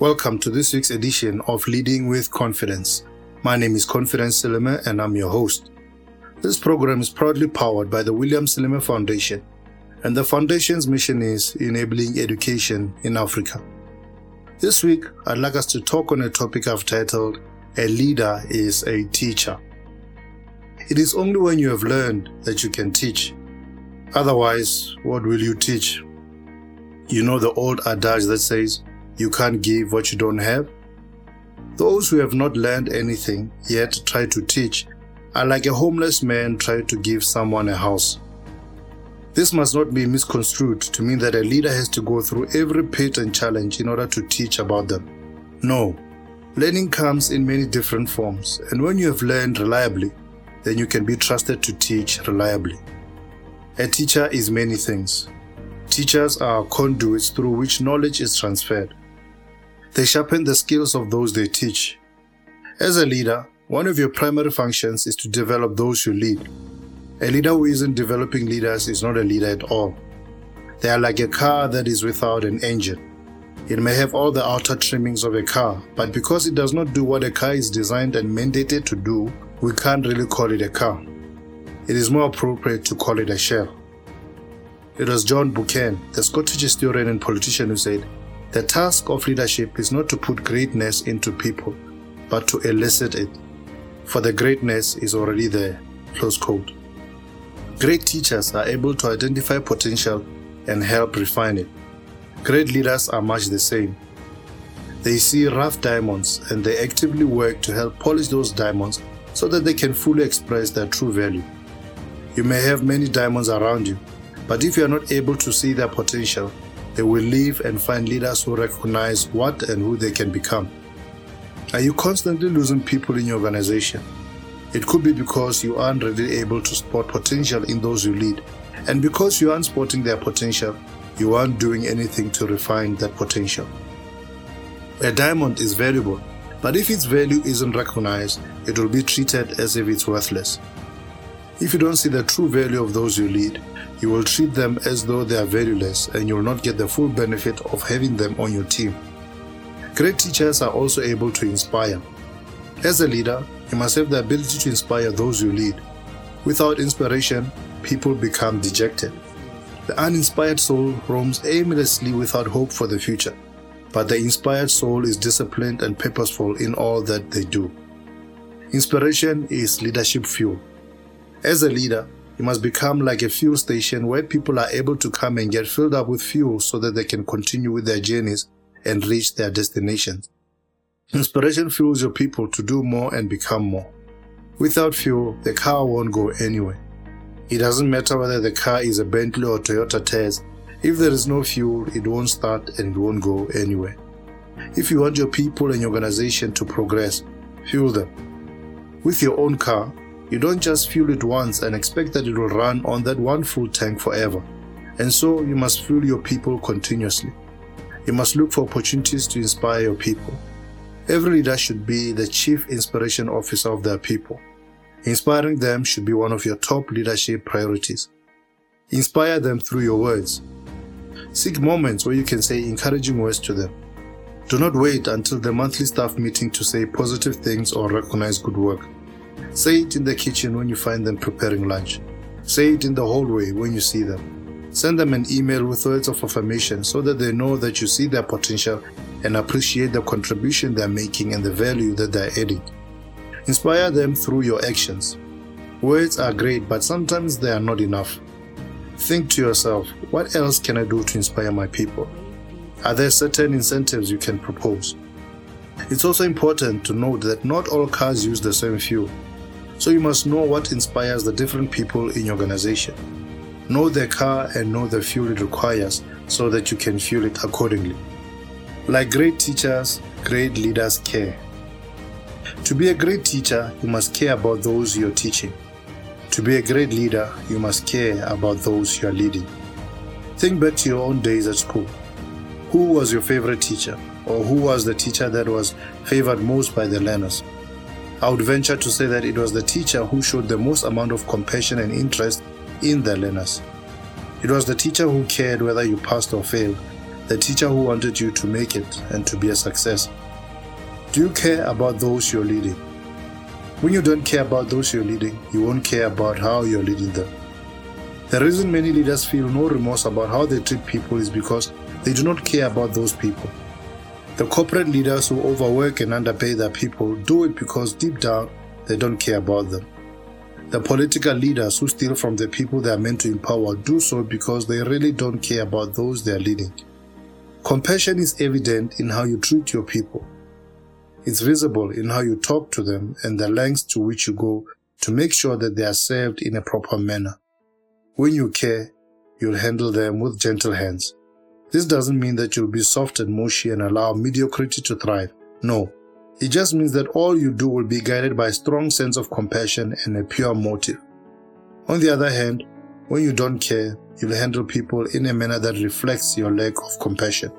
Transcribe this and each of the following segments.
Welcome to this week's edition of Leading with Confidence. My name is Confidence Silime and I'm your host. This program is proudly powered by the William Silime Foundation, and the foundation's mission is enabling education in Africa. This week, I'd like us to talk on a topic I've titled A Leader is a Teacher. It is only when you have learned that you can teach. Otherwise, what will you teach? You know the old adage that says, you can't give what you don't have? Those who have not learned anything yet try to teach are like a homeless man trying to give someone a house. This must not be misconstrued to mean that a leader has to go through every pit and challenge in order to teach about them. No. Learning comes in many different forms, and when you have learned reliably, then you can be trusted to teach reliably. A teacher is many things. Teachers are conduits through which knowledge is transferred. They sharpen the skills of those they teach. As a leader, one of your primary functions is to develop those you lead. A leader who isn't developing leaders is not a leader at all. They are like a car that is without an engine. It may have all the outer trimmings of a car, but because it does not do what a car is designed and mandated to do, we can't really call it a car. It is more appropriate to call it a shell. It was John Buchan, the Scottish historian and politician, who said, the task of leadership is not to put greatness into people, but to elicit it. For the greatness is already there. Close quote. Great teachers are able to identify potential and help refine it. Great leaders are much the same. They see rough diamonds and they actively work to help polish those diamonds so that they can fully express their true value. You may have many diamonds around you, but if you are not able to see their potential, they will leave and find leaders who recognize what and who they can become. Are you constantly losing people in your organization? It could be because you aren't really able to spot potential in those you lead. And because you aren't spotting their potential, you aren't doing anything to refine that potential. A diamond is valuable, but if its value isn't recognized, it will be treated as if it's worthless. If you don't see the true value of those you lead, you will treat them as though they are valueless and you will not get the full benefit of having them on your team. Great teachers are also able to inspire. As a leader, you must have the ability to inspire those you lead. Without inspiration, people become dejected. The uninspired soul roams aimlessly without hope for the future, but the inspired soul is disciplined and purposeful in all that they do. Inspiration is leadership fuel. As a leader, you must become like a fuel station where people are able to come and get filled up with fuel so that they can continue with their journeys and reach their destinations. Inspiration fuels your people to do more and become more. Without fuel, the car won't go anywhere. It doesn't matter whether the car is a Bentley or Toyota Tazz. If there is no fuel, it won't start and it won't go anywhere. If you want your people and your organization to progress, fuel them. With your own car, you don't just fuel it once and expect that it will run on that one full tank forever. And so you must fuel your people continuously. You must look for opportunities to inspire your people. Every leader should be the chief inspiration officer of their people. Inspiring them should be one of your top leadership priorities. Inspire them through your words. Seek moments where you can say encouraging words to them. Do not wait until the monthly staff meeting to say positive things or recognize good work. Say it in the kitchen when you find them preparing lunch. Say it in the hallway when you see them. Send them an email with words of affirmation so that they know that you see their potential and appreciate the contribution they are making and the value that they are adding. Inspire them through your actions. Words are great, but sometimes they are not enough. Think to yourself, what else can I do to inspire my people? Are there certain incentives you can propose? It's also important to note that not all cars use the same fuel. So you must know what inspires the different people in your organization. Know their car and know the fuel it requires so that you can fuel it accordingly. Like great teachers, great leaders care. To be a great teacher, you must care about those you're teaching. To be a great leader, you must care about those you are leading. Think back to your own days at school. Who was your favorite teacher? Or who was the teacher that was favored most by the learners? I would venture to say that it was the teacher who showed the most amount of compassion and interest in the learners. It was the teacher who cared whether you passed or failed, the teacher who wanted you to make it and to be a success? Do you care about those you're leading? When you don't care about those you're leading, you won't care about how you're leading them. The reason many leaders feel no remorse about how they treat people is because they do not care about those people. The corporate leaders who overwork and underpay their people do it because deep down they don't care about them. The political leaders who steal from the people they are meant to empower do so because they really don't care about those they are leading. Compassion is evident in how you treat your people. It's visible in how you talk to them and the lengths to which you go to make sure that they are served in a proper manner. When you care, you'll handle them with gentle hands. This doesn't mean that you'll be soft and mushy and allow mediocrity to thrive. No, it just means that all you do will be guided by a strong sense of compassion and a pure motive. On the other hand, when you don't care, you'll handle people in a manner that reflects your lack of compassion.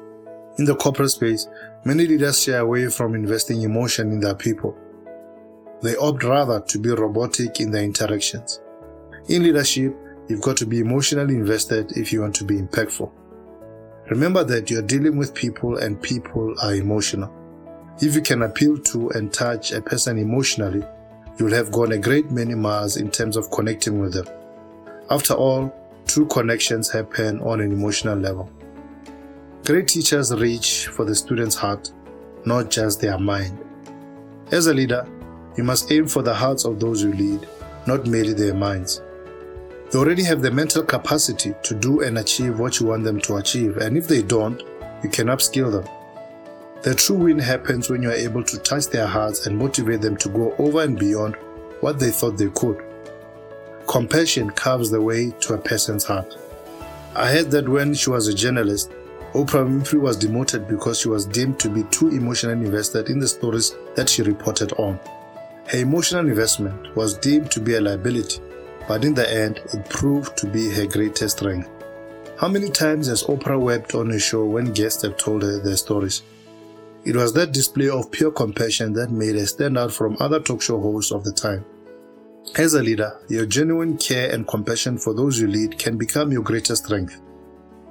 In the corporate space, many leaders shy away from investing emotion in their people. They opt rather to be robotic in their interactions. In leadership, you've got to be emotionally invested if you want to be impactful. Remember that you're dealing with people and people are emotional. If you can appeal to and touch a person emotionally, you'll have gone a great many miles in terms of connecting with them. After all, true connections happen on an emotional level. Great teachers reach for the student's heart, not just their mind. As a leader, you must aim for the hearts of those you lead, not merely their minds. They already have the mental capacity to do and achieve what you want them to achieve, and if they don't, you can upskill them. The true win happens when you are able to touch their hearts and motivate them to go over and beyond what they thought they could. Compassion carves the way to a person's heart. I heard that when she was a journalist, Oprah Winfrey was demoted because she was deemed to be too emotionally invested in the stories that she reported on. Her emotional investment was deemed to be a liability, but in the end, it proved to be her greatest strength. How many times has Oprah wept on a show when guests have told her their stories? It was that display of pure compassion that made her stand out from other talk show hosts of the time. As a leader, your genuine care and compassion for those you lead can become your greatest strength.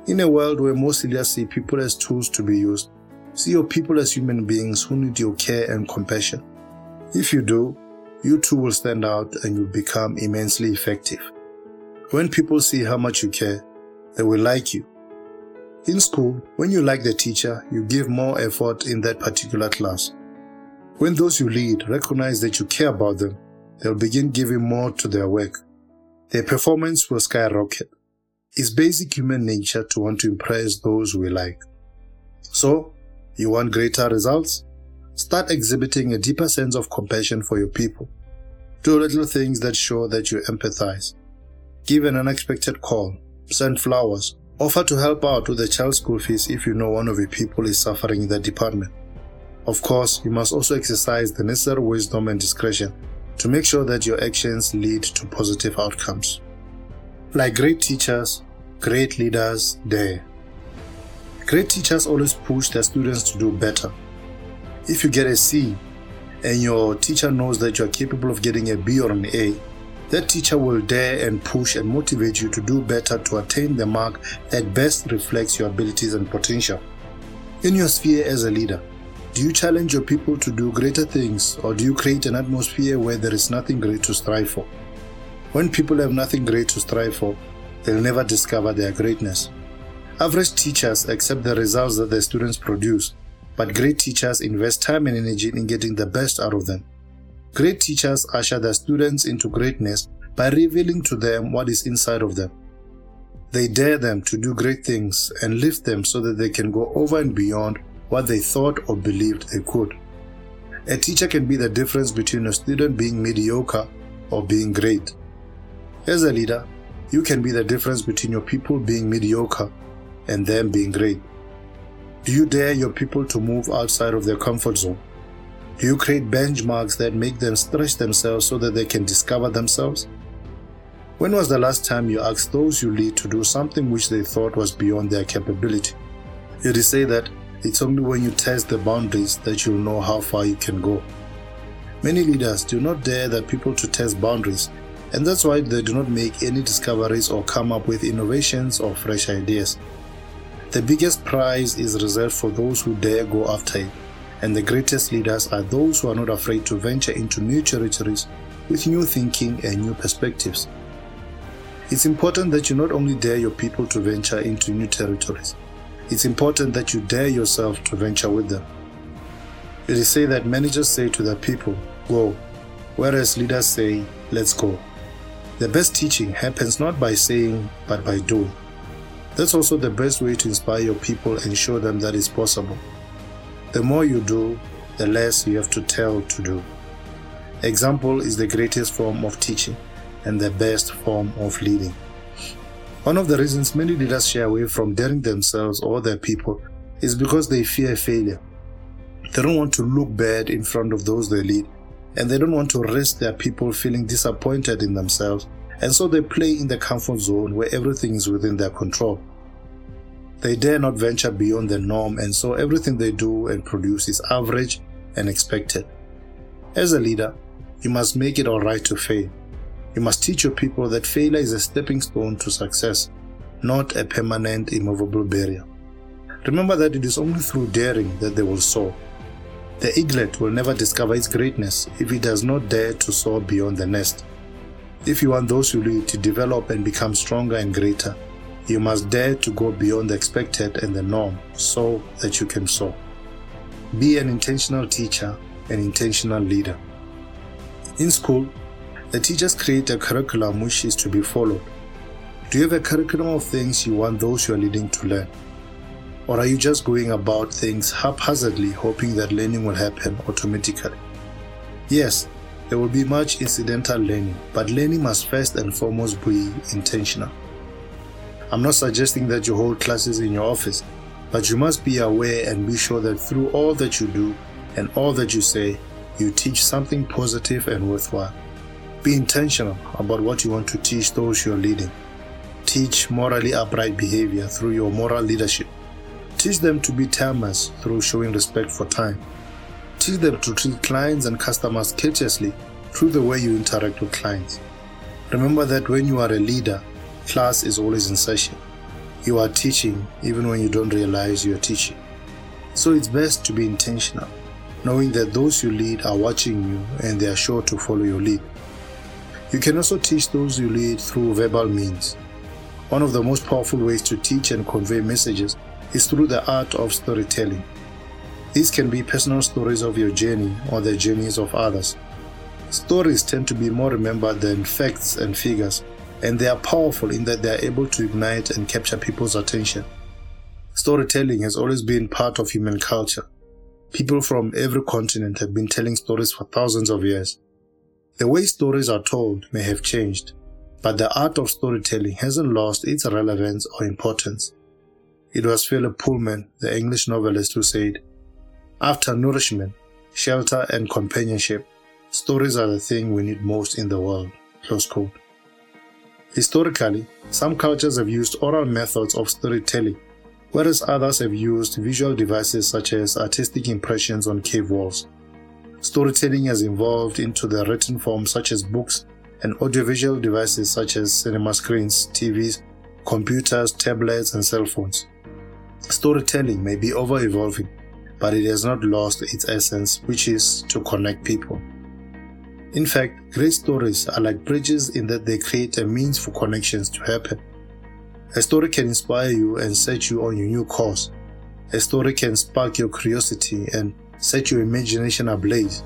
In a world where most leaders see people as tools to be used, see your people as human beings who need your care and compassion. If you do, you too will stand out and you'll become immensely effective. When people see how much you care, they will like you in school, when you like the teacher, you give more effort in that particular class. When those you lead recognize that you care about them, they'll begin giving more to their work. Their performance will skyrocket. It's basic human nature to want to impress those we like. So, you want greater results? Start exhibiting a deeper sense of compassion for your people. Do little things that show that you empathize. Give an unexpected call. Send flowers Offer to help out with the child's school fees if you know one of your people is suffering in that department. Of course, you must also exercise the necessary wisdom and discretion to make sure that your actions lead to positive outcomes. Like great teachers, great leaders dare. Great teachers always push their students to do better. If you get a C and your teacher knows that you are capable of getting a B or an A, that teacher will dare and push and motivate you to do better to attain the mark that best reflects your abilities and potential. In your sphere as a leader, do you challenge your people to do greater things or do you create an atmosphere where there is nothing great to strive for? When people have nothing great to strive for, they'll never discover their greatness. Average teachers accept the results that their students produce, but great teachers invest time and energy in getting the best out of them. Great teachers usher their students into greatness by revealing to them what is inside of them. They dare them to do great things and lift them so that they can go over and beyond what they thought or believed they could. A teacher can be the difference between a student being mediocre or being great. As a leader, you can be the difference between your people being mediocre and them being great. Do you dare your people to move outside of their comfort zone? Do you create benchmarks that make them stretch themselves so that they can discover themselves? When was the last time you asked those you lead to do something which they thought was beyond their capability? It is say that it's only when you test the boundaries that you'll know how far you can go. Many leaders do not dare their people to test boundaries, and that's why they do not make any discoveries or come up with innovations or fresh ideas. The biggest prize is reserved for those who dare go after it, and the greatest leaders are those who are not afraid to venture into new territories with new thinking and new perspectives. It's important that you not only dare your people to venture into new territories, it's important that you dare yourself to venture with them. It is said that managers say to their people, Go, whereas leaders say, Let's go. The best teaching happens not by saying, but by doing. That's also the best way to inspire your people and show them that it's possible. The more you do, the less you have to tell to do. Example is the greatest form of teaching and the best form of leading. One of the reasons many leaders shy away from daring themselves or their people is because they fear failure. They don't want to look bad in front of those they lead, and they don't want to risk their people feeling disappointed in themselves, and so they play in the comfort zone where everything is within their control. They dare not venture beyond the norm, and so everything they do and produce is average and expected. As a leader, you must make it alright to fail. You must teach your people that failure is a stepping stone to success, not a permanent, immovable barrier. Remember that it is only through daring that they will soar. The eaglet will never discover its greatness if it does not dare to soar beyond the nest. If you want those you lead to develop and become stronger and greater, you must dare to go beyond the expected and the norm so that you can soar. Be an intentional teacher, an intentional leader. In school, the teachers create a curriculum which is to be followed. Do you have a curriculum of things you want those you are leading to learn? Or are you just going about things haphazardly, hoping that learning will happen automatically? Yes, there will be much incidental learning, but learning must first and foremost be intentional. I'm not suggesting that you hold classes in your office, but you must be aware and be sure that through all that you do and all that you say, you teach something positive and worthwhile. Be intentional about what you want to teach those you're leading. Teach morally upright behavior through your moral leadership. Teach them to be timers through showing respect for time. Teach them to treat clients and customers courteously through the way you interact with clients. Remember that when you are a leader, class is always in session. You are teaching even when you don't realize you are teaching. So it's best to be intentional, knowing that those you lead are watching you and they are sure to follow your lead. You can also teach those you lead through verbal means. One of the most powerful ways to teach and convey messages is through the art of storytelling. These can be personal stories of your journey or the journeys of others. Stories tend to be more remembered than facts and figures, and they are powerful in that they are able to ignite and capture people's attention. Storytelling has always been part of human culture. People from every continent have been telling stories for thousands of years. The way stories are told may have changed, but the art of storytelling hasn't lost its relevance or importance. It was Philip Pullman, the English novelist, who said, After nourishment, shelter, and companionship, stories are the thing we need most in the world. Close quote. Historically, some cultures have used oral methods of storytelling, whereas others have used visual devices such as artistic impressions on cave walls. Storytelling has evolved into the written form such as books and audiovisual devices such as cinema screens, TVs, computers, tablets, and cell phones. Storytelling may be ever evolving, but it has not lost its essence, which is to connect people. In fact, great stories are like bridges in that they create a means for connections to happen. A story can inspire you and set you on your new course. A story can spark your curiosity and set your imagination ablaze.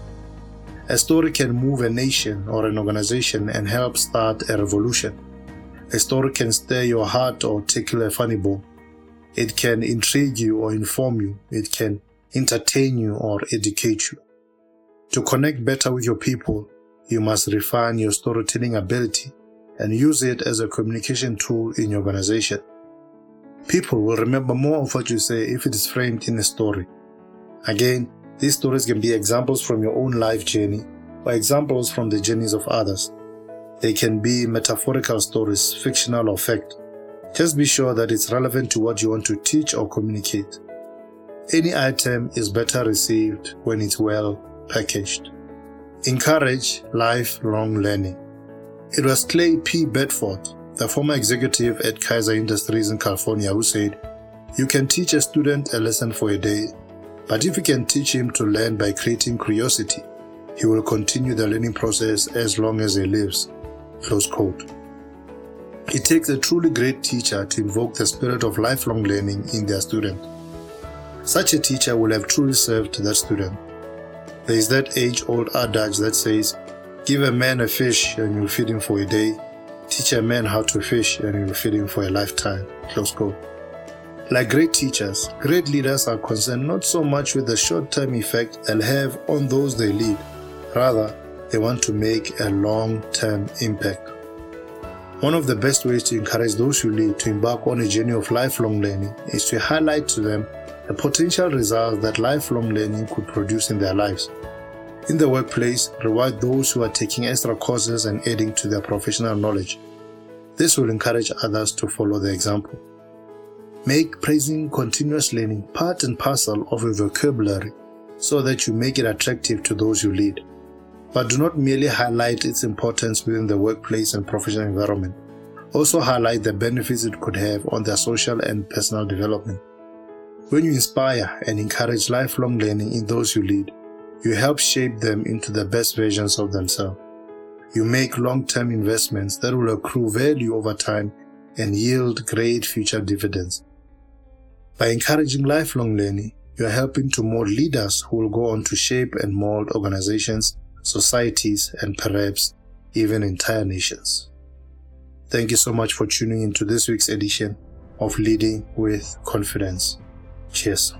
A story can move a nation or an organization and help start a revolution. A story can stir your heart or tickle a funny bone. It can intrigue you or inform you. It can entertain you or educate you. To connect better with your people, you must refine your storytelling ability and use it as a communication tool in your organization. People will remember more of what you say if it is framed in a story. Again, these stories can be examples from your own life journey or examples from the journeys of others. They can be metaphorical stories, fictional or fact. Just be sure that it's relevant to what you want to teach or communicate. Any item is better received when it's well packaged. Encourage lifelong learning. It was Clay P. Bedford, the former executive at Kaiser Industries in California, who said, You can teach a student a lesson for a day, but if you can teach him to learn by creating curiosity, he will continue the learning process as long as he lives. Close quote. It takes a truly great teacher to invoke the spirit of lifelong learning in their student. Such a teacher will have truly served that student. There is that age old adage that says, Give a man a fish and you'll feed him for a day. Teach a man how to fish and you'll feed him for a lifetime. Close quote. Like great teachers, great leaders are concerned not so much with the short term effect they'll have on those they lead, rather, they want to make a long term impact. One of the best ways to encourage those you lead to embark on a journey of lifelong learning is to highlight to them the potential results that lifelong learning could produce in their lives. In the workplace, reward those who are taking extra courses and adding to their professional knowledge. This will encourage others to follow the example. Make praising continuous learning part and parcel of your vocabulary so that you make it attractive to those you lead. But do not merely highlight its importance within the workplace and professional environment. Also highlight the benefits it could have on their social and personal development. When you inspire and encourage lifelong learning in those you lead, you help shape them into the best versions of themselves. You make long term investments that will accrue value over time and yield great future dividends. By encouraging lifelong learning, you are helping to mold leaders who will go on to shape and mold organizations, societies, and perhaps even entire nations. Thank you so much for tuning into this week's edition of Leading with Confidence. Cheers.